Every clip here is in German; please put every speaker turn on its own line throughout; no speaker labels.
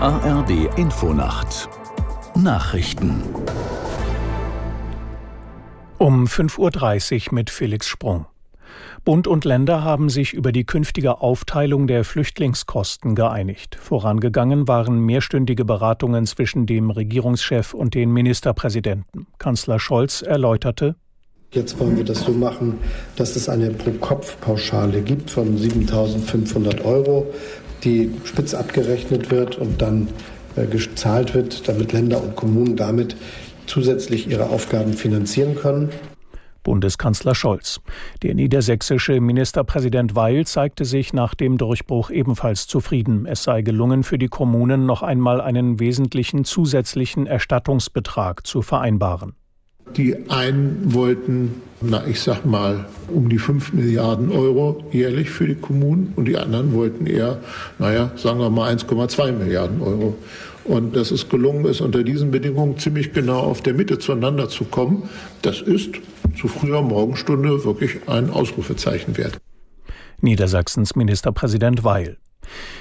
ARD Infonacht Nachrichten
um 5.30 Uhr mit Felix Sprung. Bund und Länder haben sich über die künftige Aufteilung der Flüchtlingskosten geeinigt. Vorangegangen waren mehrstündige Beratungen zwischen dem Regierungschef und den Ministerpräsidenten. Kanzler Scholz erläuterte,
Jetzt wollen wir das so machen, dass es eine Pro-Kopf-Pauschale gibt von 7.500 Euro, die spitz abgerechnet wird und dann äh, gezahlt wird, damit Länder und Kommunen damit zusätzlich ihre Aufgaben finanzieren können.
Bundeskanzler Scholz. Der niedersächsische Ministerpräsident Weil zeigte sich nach dem Durchbruch ebenfalls zufrieden. Es sei gelungen, für die Kommunen noch einmal einen wesentlichen zusätzlichen Erstattungsbetrag zu vereinbaren.
Die einen wollten, na, ich sag mal, um die 5 Milliarden Euro jährlich für die Kommunen und die anderen wollten eher, naja, sagen wir mal 1,2 Milliarden Euro. Und dass es gelungen ist, unter diesen Bedingungen ziemlich genau auf der Mitte zueinander zu kommen, das ist zu früher Morgenstunde wirklich ein Ausrufezeichen wert.
Niedersachsens Ministerpräsident Weil.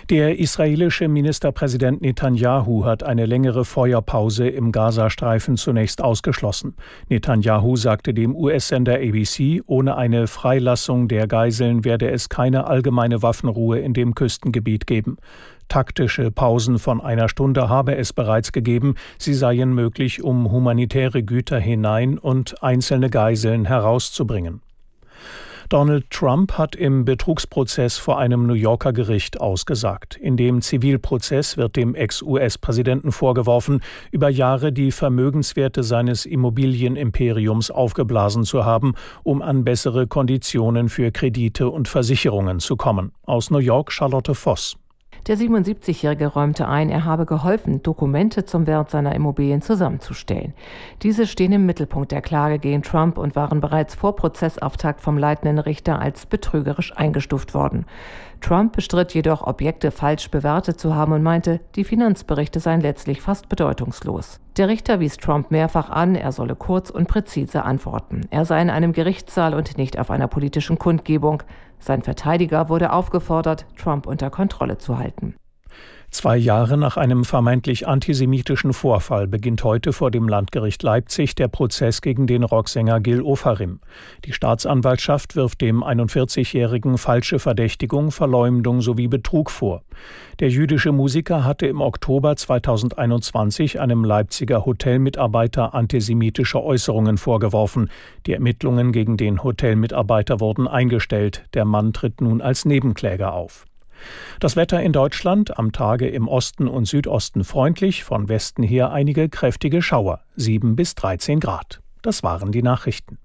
Der israelische Ministerpräsident Netanyahu hat eine längere Feuerpause im Gazastreifen zunächst ausgeschlossen. Netanyahu sagte dem US-Sender ABC, ohne eine Freilassung der Geiseln werde es keine allgemeine Waffenruhe in dem Küstengebiet geben. Taktische Pausen von einer Stunde habe es bereits gegeben, sie seien möglich, um humanitäre Güter hinein und einzelne Geiseln herauszubringen. Donald Trump hat im Betrugsprozess vor einem New Yorker Gericht ausgesagt. In dem Zivilprozess wird dem Ex-US-Präsidenten vorgeworfen, über Jahre die Vermögenswerte seines Immobilienimperiums aufgeblasen zu haben, um an bessere Konditionen für Kredite und Versicherungen zu kommen. Aus New York Charlotte Voss.
Der 77-Jährige räumte ein, er habe geholfen, Dokumente zum Wert seiner Immobilien zusammenzustellen. Diese stehen im Mittelpunkt der Klage gegen Trump und waren bereits vor Prozessauftakt vom leitenden Richter als betrügerisch eingestuft worden. Trump bestritt jedoch, Objekte falsch bewertet zu haben und meinte, die Finanzberichte seien letztlich fast bedeutungslos. Der Richter wies Trump mehrfach an, er solle kurz und präzise antworten. Er sei in einem Gerichtssaal und nicht auf einer politischen Kundgebung. Sein Verteidiger wurde aufgefordert, Trump unter Kontrolle zu halten.
Zwei Jahre nach einem vermeintlich antisemitischen Vorfall beginnt heute vor dem Landgericht Leipzig der Prozess gegen den Rocksänger Gil Ofarim. Die Staatsanwaltschaft wirft dem 41-Jährigen falsche Verdächtigung, Verleumdung sowie Betrug vor. Der jüdische Musiker hatte im Oktober 2021 einem Leipziger Hotelmitarbeiter antisemitische Äußerungen vorgeworfen. Die Ermittlungen gegen den Hotelmitarbeiter wurden eingestellt. Der Mann tritt nun als Nebenkläger auf. Das Wetter in Deutschland am Tage im Osten und Südosten freundlich, von Westen her einige kräftige Schauer, 7 bis 13 Grad. Das waren die Nachrichten.